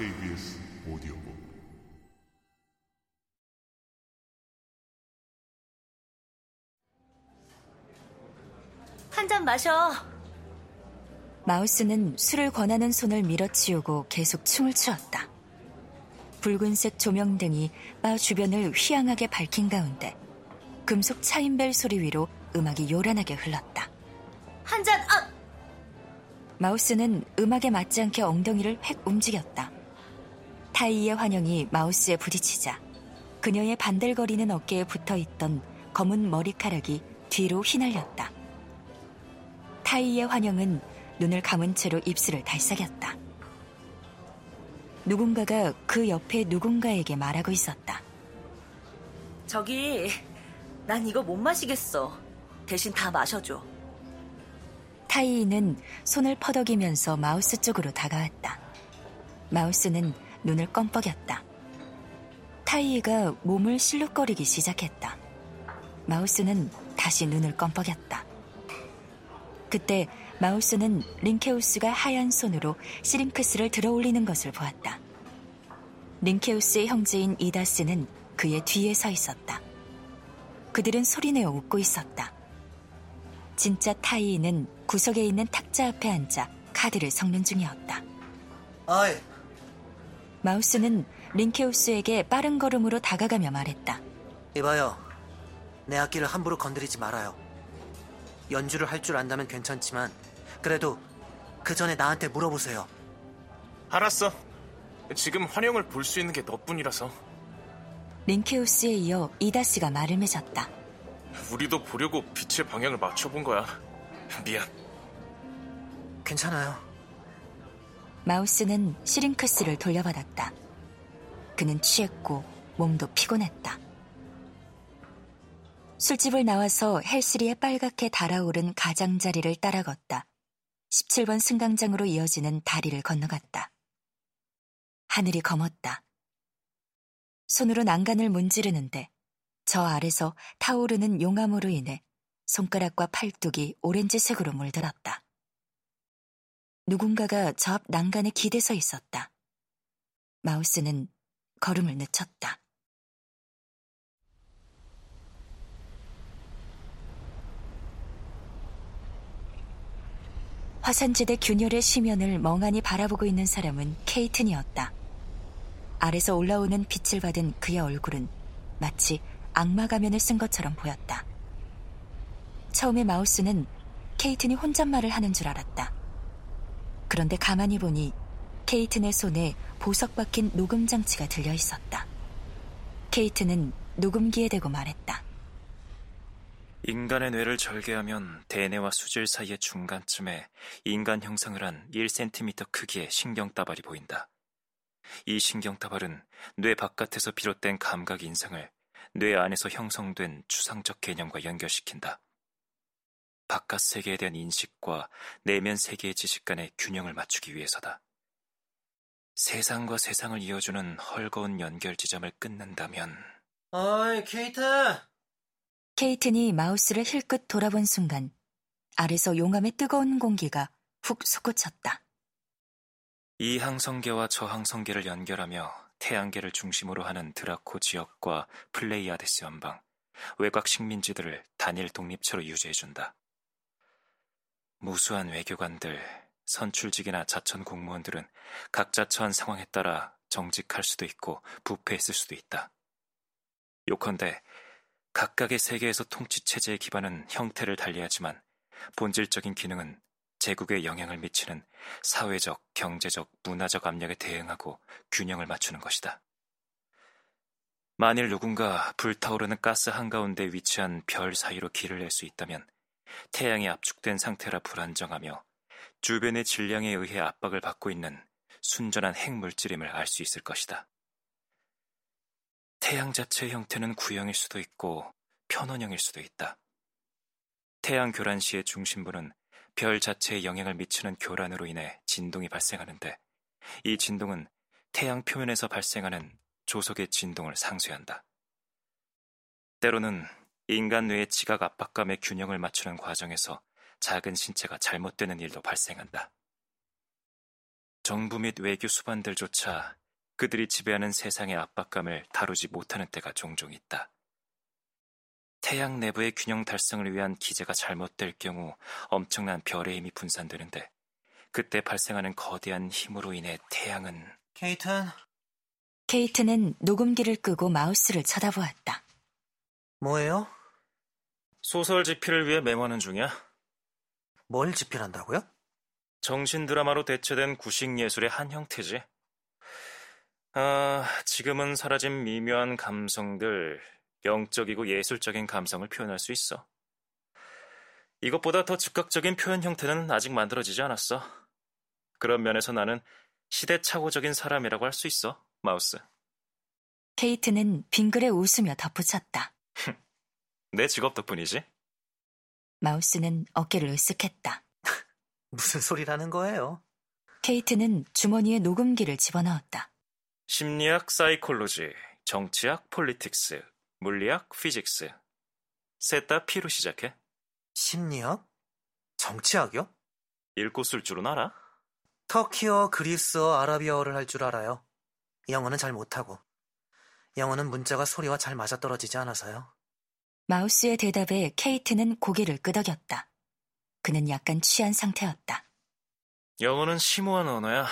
KBS 오디오북 한 잔 마셔. 마우스는 술을 권하는 손을 밀어치우고 계속 춤을 추었다. 붉은색 조명등이 바 주변을 휘황하게 밝힌 가운데 금속 차인벨 소리 위로 음악이 요란하게 흘렀다. 한 잔, 아! 마우스는 음악에 맞지 않게 엉덩이를 획 움직였다. 타이의 환영이 마우스에 부딪히자 그녀의 반들거리는 어깨에 붙어 있던 검은 머리카락이 뒤로 휘날렸다. 타이의 환영은 눈을 감은 채로 입술을 달싹였다. 누군가가 그 옆에 누군가에게 말하고 있었다. 저기, 난 이거 못 마시겠어. 대신 다 마셔줘. 타이는 손을 퍼덕이면서 마우스 쪽으로 다가왔다. 마우스는 눈을 껌뻑였다. 타이가 몸을 실룩거리기 시작했다. 마우스는 다시 눈을 껌뻑였다. 그때 마우스는 링케우스가 하얀 손으로 시링크스를 들어 올리는 것을 보았다. 링케우스의 형제인 이다스는 그의 뒤에 서 있었다. 그들은 소리내어 웃고 있었다. 진짜 타이는 구석에 있는 탁자 앞에 앉아 카드를 섞는 중이었다. 아이, 마우스는 링케우스에게 빠른 걸음으로 다가가며 말했다. 이봐요. 내 악기를 함부로 건드리지 말아요. 연주를 할 줄 안다면 괜찮지만 그래도 그 전에 나한테 물어보세요. 알았어. 지금 환영을 볼 수 있는 게 너뿐이라서 링케우스에 이어 이다스가 말을 맺었다. 우리도 보려고 빛의 방향을 맞춰본 거야. 미안. 괜찮아요. 마우스는 시링크스를 돌려받았다. 그는 취했고 몸도 피곤했다. 술집을 나와서 헬스리에 빨갛게 달아오른 가장자리를 따라 걷다. 17번 승강장으로 이어지는 다리를 건너갔다. 하늘이 검었다. 손으로 난간을 문지르는데 저 아래서 타오르는 용암으로 인해 손가락과 팔뚝이 오렌지색으로 물들었다. 누군가가 저 앞 난간에 기대서 있었다. 마우스는 걸음을 늦췄다. 화산지대 균열의 시면을 멍하니 바라보고 있는 사람은 케이튼이었다. 아래서 올라오는 빛을 받은 그의 얼굴은 마치 악마 가면을 쓴 것처럼 보였다. 처음에 마우스는 케이튼이 혼잣말을 하는 줄 알았다. 그런데 가만히 보니 케이튼의 손에 보석 박힌 녹음 장치가 들려 있었다. 케이튼은 녹음기에 대고 말했다. 인간의 뇌를 절개하면 대뇌와 수질 사이의 중간쯤에 인간 형상을 한 1cm 크기의 신경다발이 보인다. 이 신경다발은 뇌 바깥에서 비롯된 감각 인상을 뇌 안에서 형성된 추상적 개념과 연결시킨다. 바깥 세계에 대한 인식과 내면 세계의 지식 간의 균형을 맞추기 위해서다. 세상과 세상을 이어주는 헐거운 연결 지점을 끊는다면 어이, 케이틴! 케이틴이 마우스를 힐끗 돌아본 순간 아래서 용암의 뜨거운 공기가 훅 솟구쳤다. 이 항성계와 저 항성계를 연결하며 태양계를 중심으로 하는 드라코 지역과 플레이아데스 연방, 외곽 식민지들을 단일 독립체로 유지해준다. 무수한 외교관들, 선출직이나 자천 공무원들은 각자 처한 상황에 따라 정직할 수도 있고 부패했을 수도 있다. 요컨대 각각의 세계에서 통치 체제의 기반은 형태를 달리하지만 본질적인 기능은 제국에 영향을 미치는 사회적, 경제적, 문화적 압력에 대응하고 균형을 맞추는 것이다. 만일 누군가 불타오르는 가스 한가운데 위치한 별 사이로 길을 낼 수 있다면 태양이 압축된 상태라 불안정하며 주변의 질량에 의해 압박을 받고 있는 순전한 핵물질임을 알 수 있을 것이다. 태양 자체의 형태는 구형일 수도 있고 편원형일 수도 있다. 태양 교란 시의 중심부는 별 자체에 영향을 미치는 교란으로 인해 진동이 발생하는데 이 진동은 태양 표면에서 발생하는 조석의 진동을 상쇄한다. 때로는 인간 뇌의 지각 압박감의 균형을 맞추는 과정에서 작은 신체가 잘못되는 일도 발생한다. 정부 및 외교 수반들조차 그들이 지배하는 세상의 압박감을 다루지 못하는 때가 종종 있다. 태양 내부의 균형 달성을 위한 기제가 잘못될 경우 엄청난 별의 힘이 분산되는데 그때 발생하는 거대한 힘으로 인해 태양은 케이튼, 케이트는 녹음기를 끄고 마우스를 쳐다보았다. 뭐예요? 소설 집필을 위해 메모하는 중이야. 뭘 집필한다고요? 정신 드라마로 대체된 구식 예술의 한 형태지. 아, 지금은 사라진 미묘한 감성들, 영적이고 예술적인 감성을 표현할 수 있어. 이것보다 더 즉각적인 표현 형태는 아직 만들어지지 않았어. 그런 면에서 나는 시대착오적인 사람이라고 할 수 있어, 마우스. 케이틴은 빙그레 웃으며 덧붙였다. 내 직업 덕분이지. 마우스는 어깨를 으쓱했다. 무슨 소리라는 거예요? 케이틴은 주머니에 녹음기를 집어넣었다. 심리학 사이콜로지, 정치학 politics, 물리학 physics. 셋 다 P로 시작해. 심리학? 정치학이요? 읽고 쓸 줄은 알아? 터키어, 그리스어, 아라비아어를 할 줄 알아요. 영어는 잘 못하고. 영어는 문자가 소리와 잘 맞아떨어지지 않아서요. 마우스의 대답에 케이트는 고개를 끄덕였다. 그는 약간 취한 상태였다. 영어는 심오한 언어야.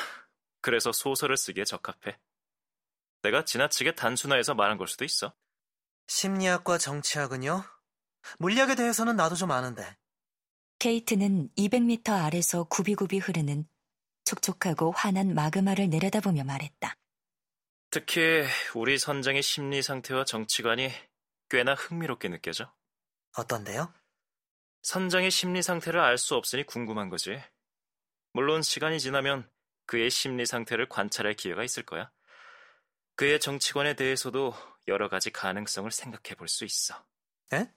그래서 소설을 쓰기에 적합해. 내가 지나치게 단순화해서 말한 걸 수도 있어. 심리학과 정치학은요? 물리학에 대해서는 나도 좀 아는데. 케이트는 200m 아래서 굽이굽이 흐르는 촉촉하고 환한 마그마를 내려다보며 말했다. 특히 우리 선장의 심리 상태와 정치관이 꽤나 흥미롭게 느껴져. 어떤데요? 선장의 심리 상태를 알 수 없으니 궁금한 거지. 물론 시간이 지나면 그의 심리 상태를 관찰할 기회가 있을 거야. 그의 정치관에 대해서도 여러 가지 가능성을 생각해 볼 수 있어. 에?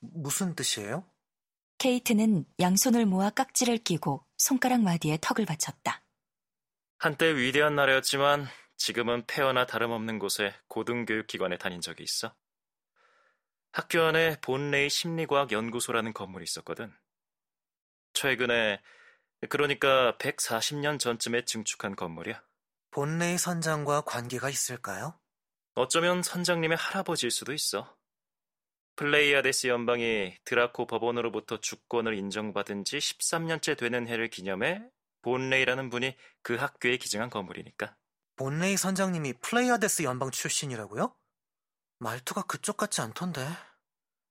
무슨 뜻이에요? 케이트는 양손을 모아 깍지를 끼고 손가락 마디에 턱을 받쳤다. 한때 위대한 나라였지만 지금은 폐허나 다름없는 곳에 고등교육기관에 다닌 적이 있어. 학교 안에 본레이 심리과학 연구소라는 건물이 있었거든. 최근에, 그러니까 140년 전쯤에 증축한 건물이야. 본레이 선장과 관계가 있을까요? 어쩌면 선장님의 할아버지일 수도 있어. 플레이아데스 연방이 드라코 법원으로부터 주권을 인정받은 지 13년째 되는 해를 기념해 본레이라는 분이 그 학교에 기증한 건물이니까. 본레이 선장님이 플레이아데스 연방 출신이라고요? 말투가 그쪽 같지 않던데.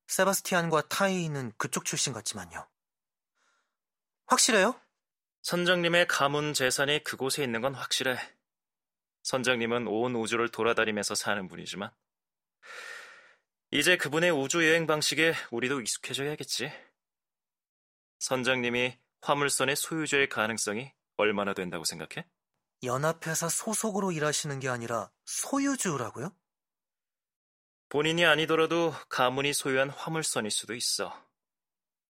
세바스티안과 타이는 그쪽 출신 같지만요. 확실해요? 선장님의 가문 재산이 그곳에 있는 건 확실해. 선장님은 온 우주를 돌아다니면서 사는 분이지만 이제 그분의 우주 여행 방식에 우리도 익숙해져야겠지. 선장님이 화물선의 소유주의 가능성이 얼마나 된다고 생각해? 연합회사 소속으로 일하시는 게 아니라 소유주라고요? 본인이 아니더라도 가문이 소유한 화물선일 수도 있어.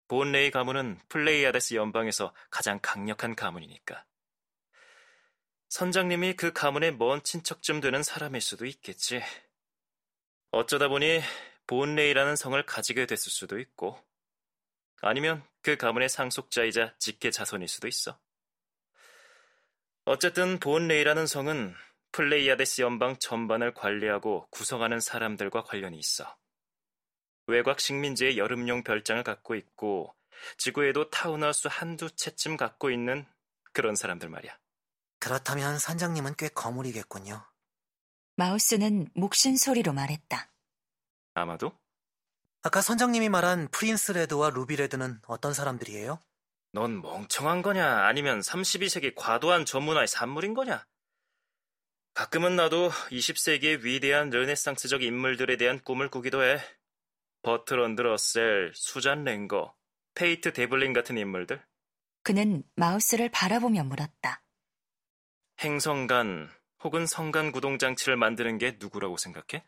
본레이 가문은 플레이아데스 연방에서 가장 강력한 가문이니까. 선장님이 그 가문의 먼 친척쯤 되는 사람일 수도 있겠지. 어쩌다 보니 본레이라는 성을 가지게 됐을 수도 있고, 아니면 그 가문의 상속자이자 직계 자손일 수도 있어. 어쨌든 본레이라는 성은 플레이아데스 연방 전반을 관리하고 구성하는 사람들과 관련이 있어. 외곽 식민지의 여름용 별장을 갖고 있고, 지구에도 타운하우스 한두 채쯤 갖고 있는 그런 사람들 말이야. 그렇다면 선장님은 꽤 거물이겠군요. 마우스는 목쉰 소리로 말했다. 아마도? 아까 선장님이 말한 프린스 레드와 루비 레드는 어떤 사람들이에요? 넌 멍청한 거냐? 아니면 32세기 과도한 전문화의 산물인 거냐? 가끔은 나도 20세기의 위대한 르네상스적 인물들에 대한 꿈을 꾸기도 해. 버트런드 러셀, 수잔 랭거, 페이트 데블린 같은 인물들. 그는 마우스를 바라보며 물었다. 행성간 혹은 성간 구동 장치를 만드는 게 누구라고 생각해?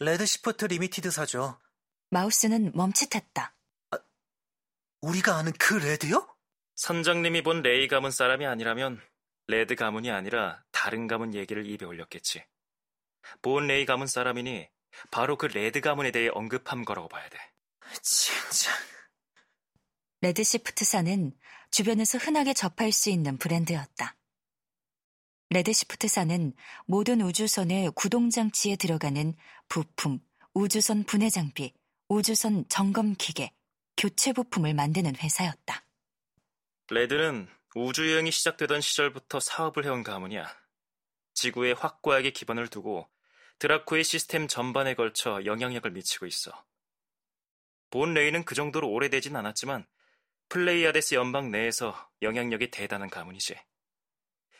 레드 시프트 리미티드사죠. 마우스는 멈칫했다. 우리가 아는 그 레드요? 선장님이 본 레이 가문 사람이 아니라면 레드 가문이 아니라 다른 가문 얘기를 입에 올렸겠지. 본 레이 가문 사람이니 바로 그 레드 가문에 대해 언급한 거라고 봐야 돼. 진짜. 레드 시프트사는 주변에서 흔하게 접할 수 있는 브랜드였다. 레드 시프트사는 모든 우주선의 구동장치에 들어가는 부품, 우주선 분해 장비, 우주선 점검 기계, 교체 부품을 만드는 회사였다. 레드는 우주여행이 시작되던 시절부터 사업을 해온 가문이야. 지구에 확고하게 기반을 두고 드라코의 시스템 전반에 걸쳐 영향력을 미치고 있어. 본 레이는 그 정도로 오래되진 않았지만 플레이아데스 연방 내에서 영향력이 대단한 가문이지.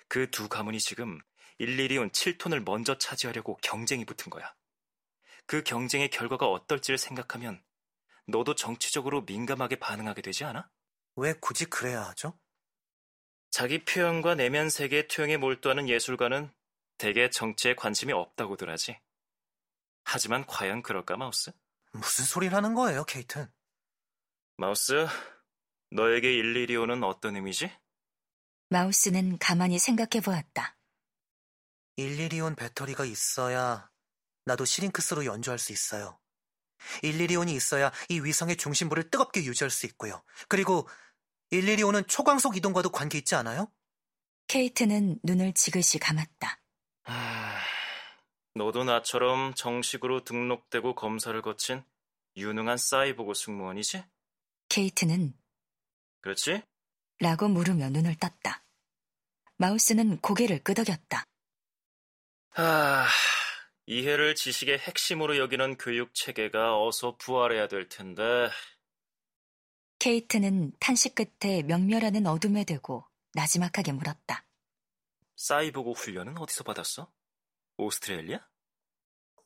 그 두 가문이 지금 일리리온 7톤을 먼저 차지하려고 경쟁이 붙은 거야. 그 경쟁의 결과가 어떨지를 생각하면 너도 정치적으로 민감하게 반응하게 되지 않아? 왜 굳이 그래야 하죠? 자기 표현과 내면 세계의 투영에 몰두하는 예술가는 대개 정치에 관심이 없다고들 하지. 하지만 과연 그럴까, 마우스? 무슨 소리를 하는 거예요, 케이튼? 마우스, 너에게 일리리오는 어떤 의미지? 마우스는 가만히 생각해 보았다. 일리리온 배터리가 있어야 나도 시링크스로 연주할 수 있어요. 일리리온이 있어야 이 위성의 중심부를 뜨겁게 유지할 수 있고요. 그리고 일리리온은 초광속 이동과도 관계 있지 않아요? 케이트는 눈을 지그시 감았다. 하... 너도 나처럼 정식으로 등록되고 검사를 거친 유능한 사이보그 승무원이지? 케이트는 그렇지? 라고 물으며 눈을 떴다. 마우스는 고개를 끄덕였다. 아, 이해를 지식의 핵심으로 여기는 교육 체계가 어서 부활해야 될 텐데. 케이트는 탄식 끝에 명멸하는 어둠에 대고 나지막하게 물었다. 사이보그 훈련은 어디서 받았어? 오스트레일리아?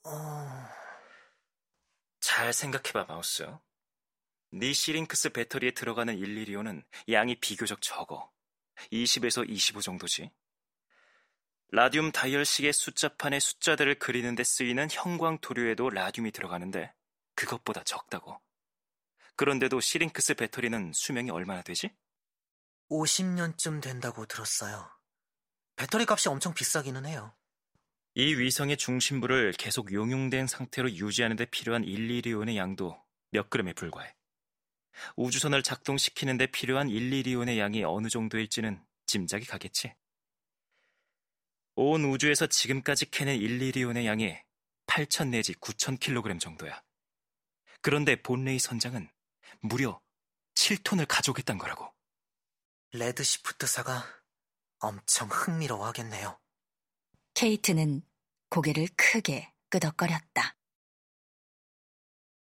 어... 잘 생각해봐, 마우스. 네 시링크스 배터리에 들어가는 일리리온은 양이 비교적 적어. 20에서 25 정도지. 라듐 다이얼식의 숫자판에 숫자들을 그리는 데 쓰이는 형광 도료에도 라듐이 들어가는데 그것보다 적다고. 그런데도 시링크스 배터리는 수명이 얼마나 되지? 50년쯤 된다고 들었어요. 배터리 값이 엄청 비싸기는 해요. 이 위성의 중심부를 계속 용융된 상태로 유지하는 데 필요한 일리리온의 양도 몇 그램에 불과해. 우주선을 작동시키는 데 필요한 일리리온의 양이 어느 정도일지는 짐작이 가겠지. 온 우주에서 지금까지 캐낸 일리리온의 양이 8천 내지 9천 킬로그램 정도야. 그런데 본레이 선장은 무려 7톤을 가져오겠다는 거라고. 레드 시프트사가 엄청 흥미로워하겠네요. 케이트는 고개를 크게 끄덕거렸다.